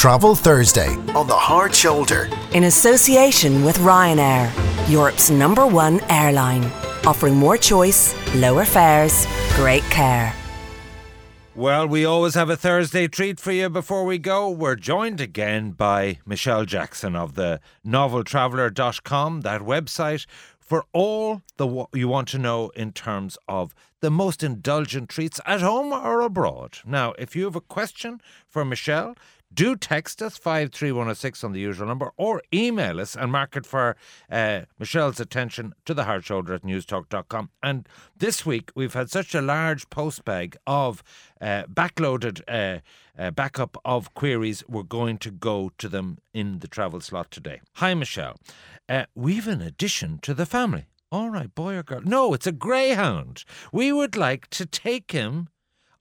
Travel Thursday on the Hard Shoulder. In association with Ryanair, Europe's number one airline, offering more choice, lower fares, great care. Well, we always have a Thursday treat for you before we go. We're joined again by Michelle Jackson of the noveltraveller.com, that website for all the what you want to know in terms of the most indulgent treats at home or abroad. Now, if you have a question for Michelle, do text us 53106 on the usual number or email us and mark it for uh, Michelle's attention to the hard shoulder at newstalk.com. And this week we've had such a large post bag of uh, backloaded uh, uh, backup of queries. We're going to go to them in the travel slot today. Hi, Michelle. Uh, we've an addition to the family. All right, boy or girl? No, it's a greyhound. We would like to take him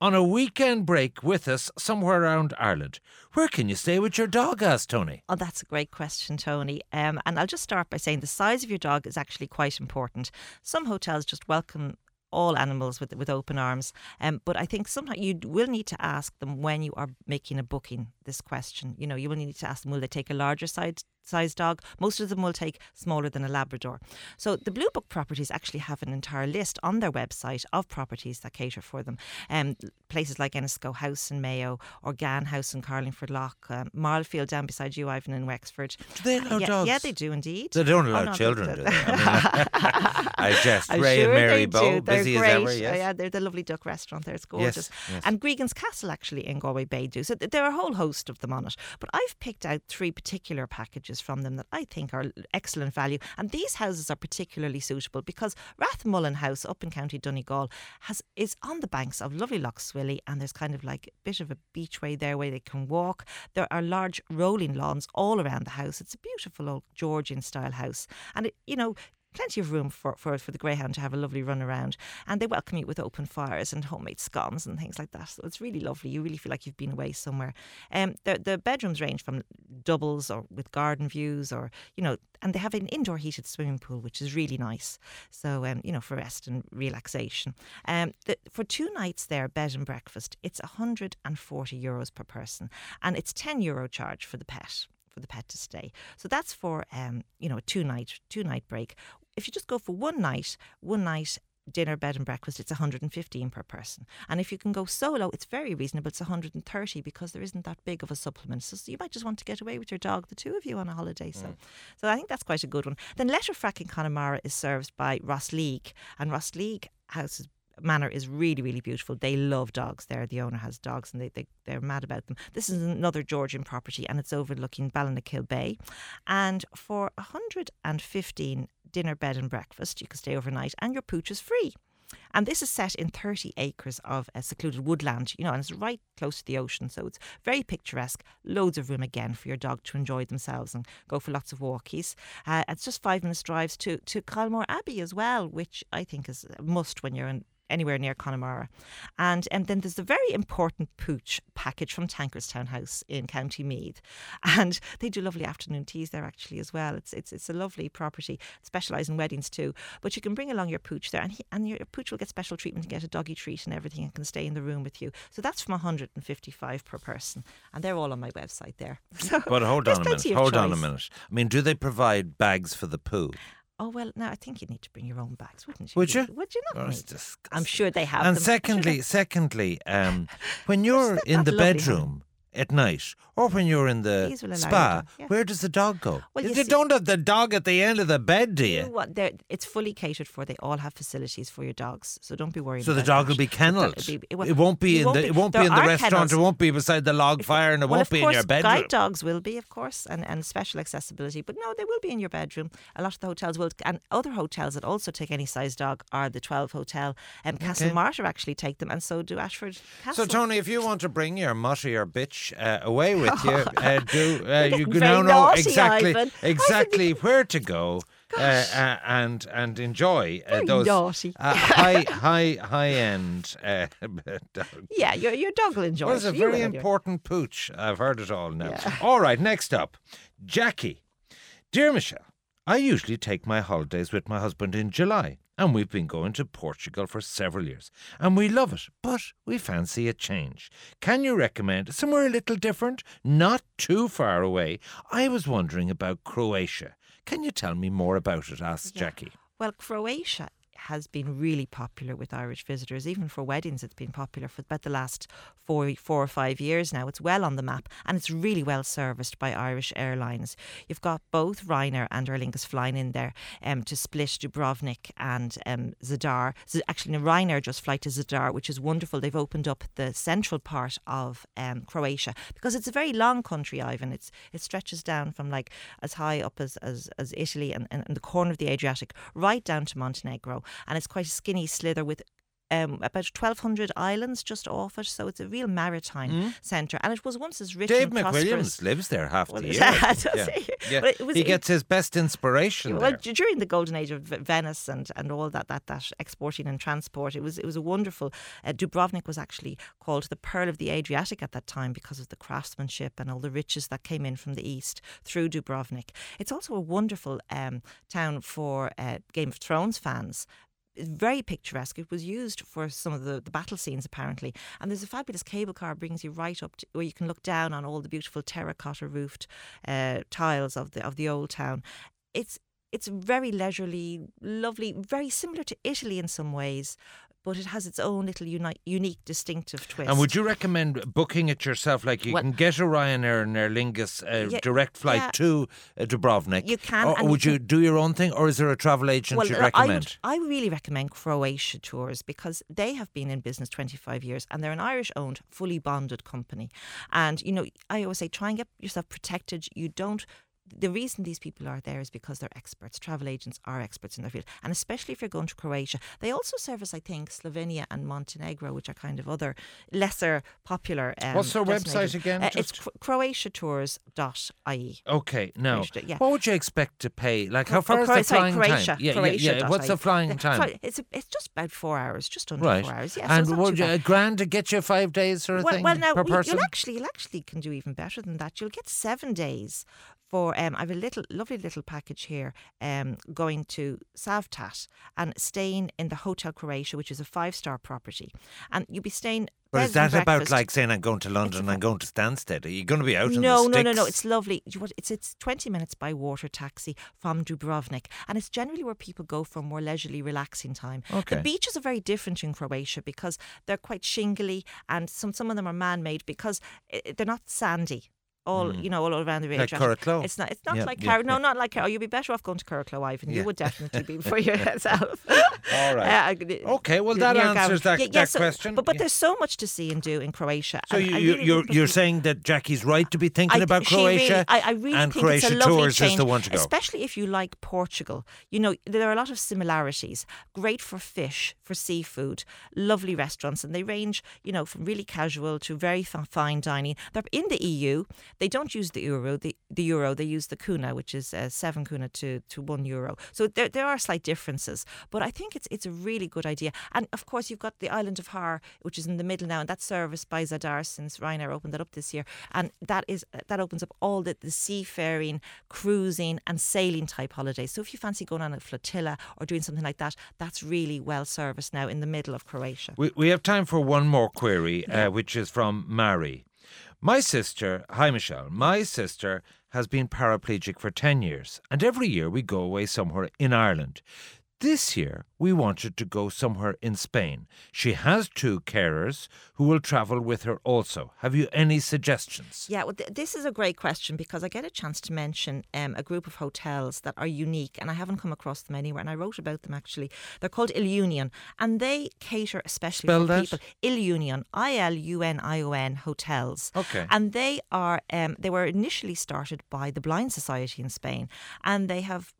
on a weekend break with us somewhere around Ireland. Where can you stay with your dog? asked Tony. Oh, that's a great question, Tony. Um, and I'll just start by saying the size of your dog is actually quite important. Some hotels just welcome all animals with with open arms. Um, but I think sometimes you will need to ask them when you are making a booking this question. You know, you will need to ask them will they take a larger size size dog. Most of them will take smaller than a Labrador. So the Blue Book properties actually have an entire list on their website of properties that cater for them. Um, places like Enniscoe House in Mayo or Ghan House in Carlingford Lough, um, Marlfield down beside you, Ivan, in Wexford. Do they allow yeah, dogs? Yeah, they do indeed. They don't Oh, allow no, children, don't. they? I, mean, I jest. I'm Ray sure and Mary they Bowe, do. They're busy great. as ever, Uh, yes. yeah, they're the lovely duck restaurant there. It's gorgeous. yes. And Gregan's Castle actually in Galway Bay do. So th- there are a whole host of them on it. But I've picked out three particular packages from them that I think are excellent value. And these houses are particularly suitable because Rathmullan House up in County Donegal has is on the banks of lovely Lough Swilly and there's kind of like a bit of a beachway there where they can walk. There are large rolling lawns all around the house. It's a beautiful old Georgian style house. And it, you know, plenty of room for, for, for the greyhound to have a lovely run around. And they welcome you with open fires and homemade scones and things like that. So it's really lovely. You really feel like you've been away somewhere. Um, the, the bedrooms range from doubles or with garden views or, you know, and they have an indoor heated swimming pool, which is really nice. So, um, you know, for rest and relaxation. Um, the, for two nights there, bed and breakfast, it's 140 euros per person. And it's 10 euro charge for the pet for the pet to stay. So that's for um, you know a two night two night break. If you just go for one night, one night dinner, bed and breakfast, it's 115 per person. And if you can go solo, it's very reasonable. It's 130 because there isn't that big of a supplement. So, so you might just want to get away with your dog, the two of you on a holiday. So, mm. so I think that's quite a good one. Then Letterfrack in Connemara is served by Rosleague, and Rosleague houses manor is really really beautiful they love dogs there the owner has dogs and they, they they're mad about them this is another georgian property and it's overlooking Ballinakill Bay and for 115 dinner bed and breakfast you can stay overnight and your pooch is free and this is set in 30 acres of a secluded woodland, you know, and it's right close to the ocean. So it's very picturesque. Loads of room again for your dog to enjoy themselves and go for lots of walkies. Uh, it's just five minutes drives to, to Kylemore Abbey as well, which I think is a must when you're in anywhere near Connemara. And, and then there's a very important pooch package from Tankardstown House in County Meath. And they do lovely afternoon teas there actually as well. It's it's, it's a lovely property, specialise in weddings too. But you can bring along your pooch there and, he, and your pooch will get special treatment and get a doggy treat and everything and can stay in the room with you. So that's from 155 per person. And they're all on my website there. So But hold on a minute. Hold on a minute. I mean, do they provide bags for the poo? Oh well, now I think you'd need to bring your own bags, wouldn't you? Would you? Would you not? Oh, it's Nate? disgusting. I'm sure they have. And them. Secondly, secondly, um, when you're in the lovely, bedroom at night, or when you're in the These will allow you spa, yeah. where does the dog go? Well, you you see- don't have the dog at the end of the bed, do You? It's fully catered for. They all have facilities for your dogs, so don't be worried. So the dog that. will be The dog- kennelled. be- well, it won't be in won't the. be- It won't be in the restaurant. kennels. It won't be beside the log fire, and it well, won't be course, in your bedroom. Guide dogs will be, of course, and, and special accessibility. But no, they will be in your bedroom. A lot of the hotels will, and other hotels that also take any size dog are the Twelve Hotel. And Castlemartyr actually take them, and so do Ashford Castle. So Tony, if you want to bring your mutt or your bitch uh, away with you, uh, do uh, you getting can very now know exactly Ivan. Exactly where to go. Uh, uh, and and enjoy uh, those naughty. uh, high high high end. Uh, yeah, your your dog will enjoy Well, it. it's a You very important pooch. I've heard it all now. All right, next up, Jackie. Dear Michelle, I usually take my holidays with my husband in July. And we've been going to Portugal for several years, and we love it, but we fancy a change. Can you recommend somewhere a little different, not too far away? I was wondering about Croatia. Can you tell me more about it? asked Yeah. Jackie. Well, Croatia has been really popular with Irish visitors. Even for weddings, it's been popular for about the last four, four or five years now. It's well on the map and it's really well serviced by Irish airlines. You've got both Ryanair and Aer Lingus flying in there um, to Split, Dubrovnik, and um, Zadar. So actually, Ryanair just fly to Zadar, which is wonderful. They've opened up the central part of um, Croatia because it's a very long country, Ivan. It's it stretches down from like as high up as as, as Italy and, and the corner of the Adriatic, right down to Montenegro, and it's quite a skinny slither with um, about 1,200 islands just off it. So it's a real maritime centre. And it was once as rich Dave and prosperous. McWilliams lives there half Well, the year. yeah, does yeah. he? Yeah. But it was- he it- gets his best inspiration Well, there. during the golden age of Venice and, and all that, that that exporting and transport, it was it was a wonderful. Uh, Dubrovnik was actually called the Pearl of the Adriatic at that time because of the craftsmanship and all the riches that came in from the east through Dubrovnik. It's also a wonderful um, town for uh, Game of Thrones fans. Very picturesque. It was used for some of the, the battle scenes, apparently. And there's a fabulous cable car brings you right up to where you can look down on all the beautiful terracotta roofed uh, tiles of the of the old town. It's it's very leisurely, lovely, very similar to Italy in some ways, but it has its own little uni- unique, distinctive twist. And would you recommend booking it yourself? Like you Well- can get a Ryanair and Aer Lingus uh, Yeah, direct flight yeah. to uh, Dubrovnik. You can, Or you would you can- do your own thing, or is there a travel agent well, you'd uh, I, recommend? would, I really recommend Croatia Tours because they have been in business 25 years and they're an Irish owned, fully bonded company. And, you know, I always say try and get yourself protected. You don't. The reason these people are there is because they're experts. Travel agents are experts in their field. And especially if you're going to Croatia, they also service, I think, Slovenia and Montenegro, which are kind of other lesser popular. Um, What's their website again? Uh, it's cro- croatiatours.ie. Okay, now yeah. what would you expect to pay? Like how far is the flying Croatia, time? Yeah, Croatia yeah, yeah. What's the flying time? Sorry, it's a, it's just about four hours, just under Right. four hours. Yeah, and not would you, a grand to get you five days sort of well, thing well, now per we- person? you'll actually, you'll actually can do even better than that. You'll get seven days for. Um, I have a little, lovely little package here. Um, going to Cavtat and staying in the Hotel Croatia, which is a five-star property, and you'll be staying. but is that about like saying I'm going to London, and I'm going to Stansted? Are you going to be out in no, no, no, no. It's lovely. You know what, It's it's twenty minutes by water taxi from Dubrovnik, and it's generally where people go for more leisurely, relaxing time. Okay. The beaches are very different in Croatia because they're quite shingly, and some some of them are man-made because they're not sandy. All you know, all around the Hmm. Like. It's not. It's not Yeah, like yeah, Car- no, not like Oh, you'd be better off going to Curracloe, Ivan. Yeah. You would definitely be for yourself. All right. Uh, Okay, well, that answers Gowan. that- that so- question. But but there's so much to see and do in Croatia. So you, you, really you're you're saying that Jackie's right to be thinking I- about she really- Croatia, I, I really and think Croatia it's a lovely Tours change, is the one to go. Especially if you like Portugal. You know, there are a lot of similarities. Great for fish, for seafood, lovely restaurants, and they range, you know, from really casual to very fine dining. They're in the EU. They don't use the euro. The, the euro. They use the kuna, which is uh, seven kuna to, to one euro. So there, there are slight differences, but I think it's it's a really good idea. And of course, you've got the island of Hvar, which is in the middle now, and that's serviced by Zadar since Ryanair opened that up this year, and that is that opens up all the, the seafaring, cruising, and sailing type holidays. So if you fancy going on a flotilla or doing something like that, that's really well serviced now in the middle of Croatia. We, we have time for one more query, uh, which is from Mary. My sister, hi Michelle, my sister has been paraplegic for 10 years, and every year we go away somewhere in Ireland. This year, we wanted to go somewhere in Spain. She has two carers who will travel with her also. Have you any suggestions? Yeah, well, th- this is a great question because I get a chance to mention um, a group of hotels that are unique, and I haven't come across them anywhere. And I wrote about them actually. They're called Ilunion, and they cater especially Spell for that. people. Ilunion, I L U N I O N hotels. Okay. And they are um, they were initially started by the Blind Society in Spain, and they have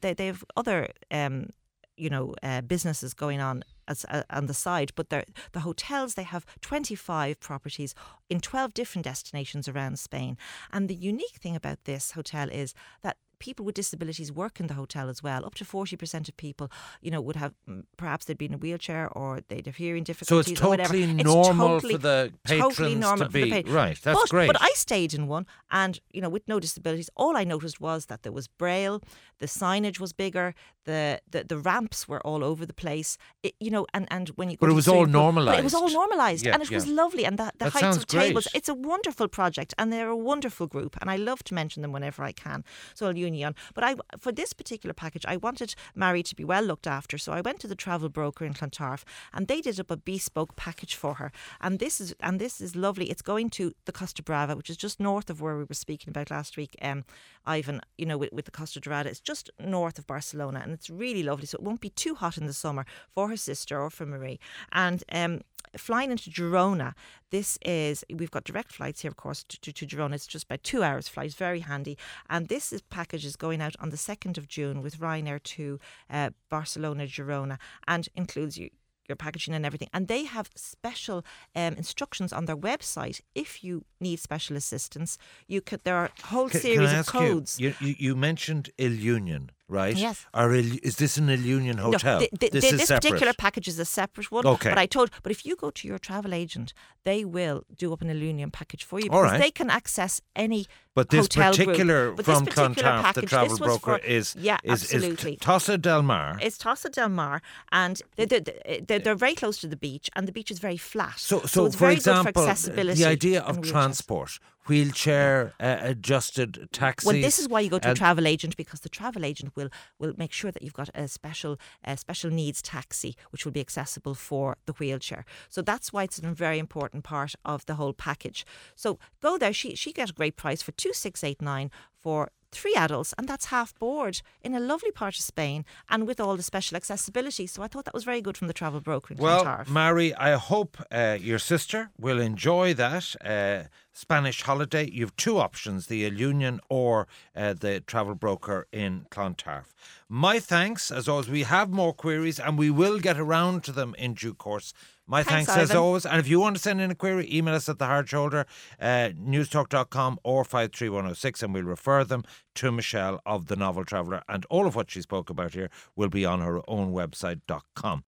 they they have other um, you know uh, businesses going on as uh, on the side, but the hotels they have 25 properties in 12 different destinations around Spain. And the unique thing about this hotel is that people with disabilities work in the hotel as well. Up to 40% of people, you know, would have mm, perhaps they'd be in a wheelchair or they'd have hearing difficulties. So it's or whatever. totally It's normal totally- for the patrons totally normal to for the be pa- right. That's but, great. But I stayed in one, and you know, with no disabilities, all I noticed was that there was braille, the signage was bigger, the the, the ramps were all over the place. It, you know, and, and when you But it was all but It was all normalised. normalised, Yeah, and it was lovely. And the, the That heights of tables. It's a wonderful project, and they're a wonderful group, and I love to mention them whenever I can. So I'll union. But I for this particular package, I wanted Mary to be well looked after, so I went to the travel broker in Clontarf, and they did up a bespoke package for her. And this is and this is lovely. It's going to the Costa Brava, which is just north of where we were speaking about last week. Um, Ivan, you know, with, with the Costa Dorada, it's just north of Barcelona, and it's really lovely. So it won't be too hot in the summer for her sister or for Marie. And um, flying into Girona, this is we've got direct flights here, of course, to, to, to Girona. It's just about two hours flight, very handy. And this is, package is going out on the second of June with Ryanair to uh, Barcelona, Girona, and includes you. Your packaging and everything, and they have special um, instructions on their website. If you need special assistance, you could. There are a whole series of codes. You, you, you, you mentioned Ilunion, right? Yes. Are is this an Ilunion hotel? No, the, the, this the- is this particular package is a separate one. Okay. But I told, but if you go to your travel agent, they will do up an Ilunion package for you because right. they can access any But this hotel group. particular But this from particular Clontarf, the travel broker, for- is yeah, is, is absolutely. T- Tossa del Mar. It's Tossa del Mar, and they're, they're, they're, very close to the beach, and the beach is very flat. So, so, it's for very example, good for accessibility. the idea of transport, wheelchair uh, adjusted taxis. Well, this is why you go to a travel agent because the travel agent will will make sure that you've got a special uh, special needs taxi which will be accessible for the wheelchair. So that's why it's a very important part of the whole package. So go there. She she got a great price for two six eight nine for three adults, and that's half board in a lovely part of Spain, and with all the special accessibility. So I thought that was very good from the travel broker Well. Mary, I hope uh, your sister will enjoy that uh, Spanish holiday. You have two options the Union or uh, the travel broker in Clontarf. My thanks, as always. We have more queries and we will get around to them in due course. My Thanks, thanks, as always. And if you want to send in a query, email us at the hard shoulder, uh, newstalk.com or 53106, and we'll refer them to Michelle of the Novel Traveller. And all of what she spoke about here will be on her own website.com.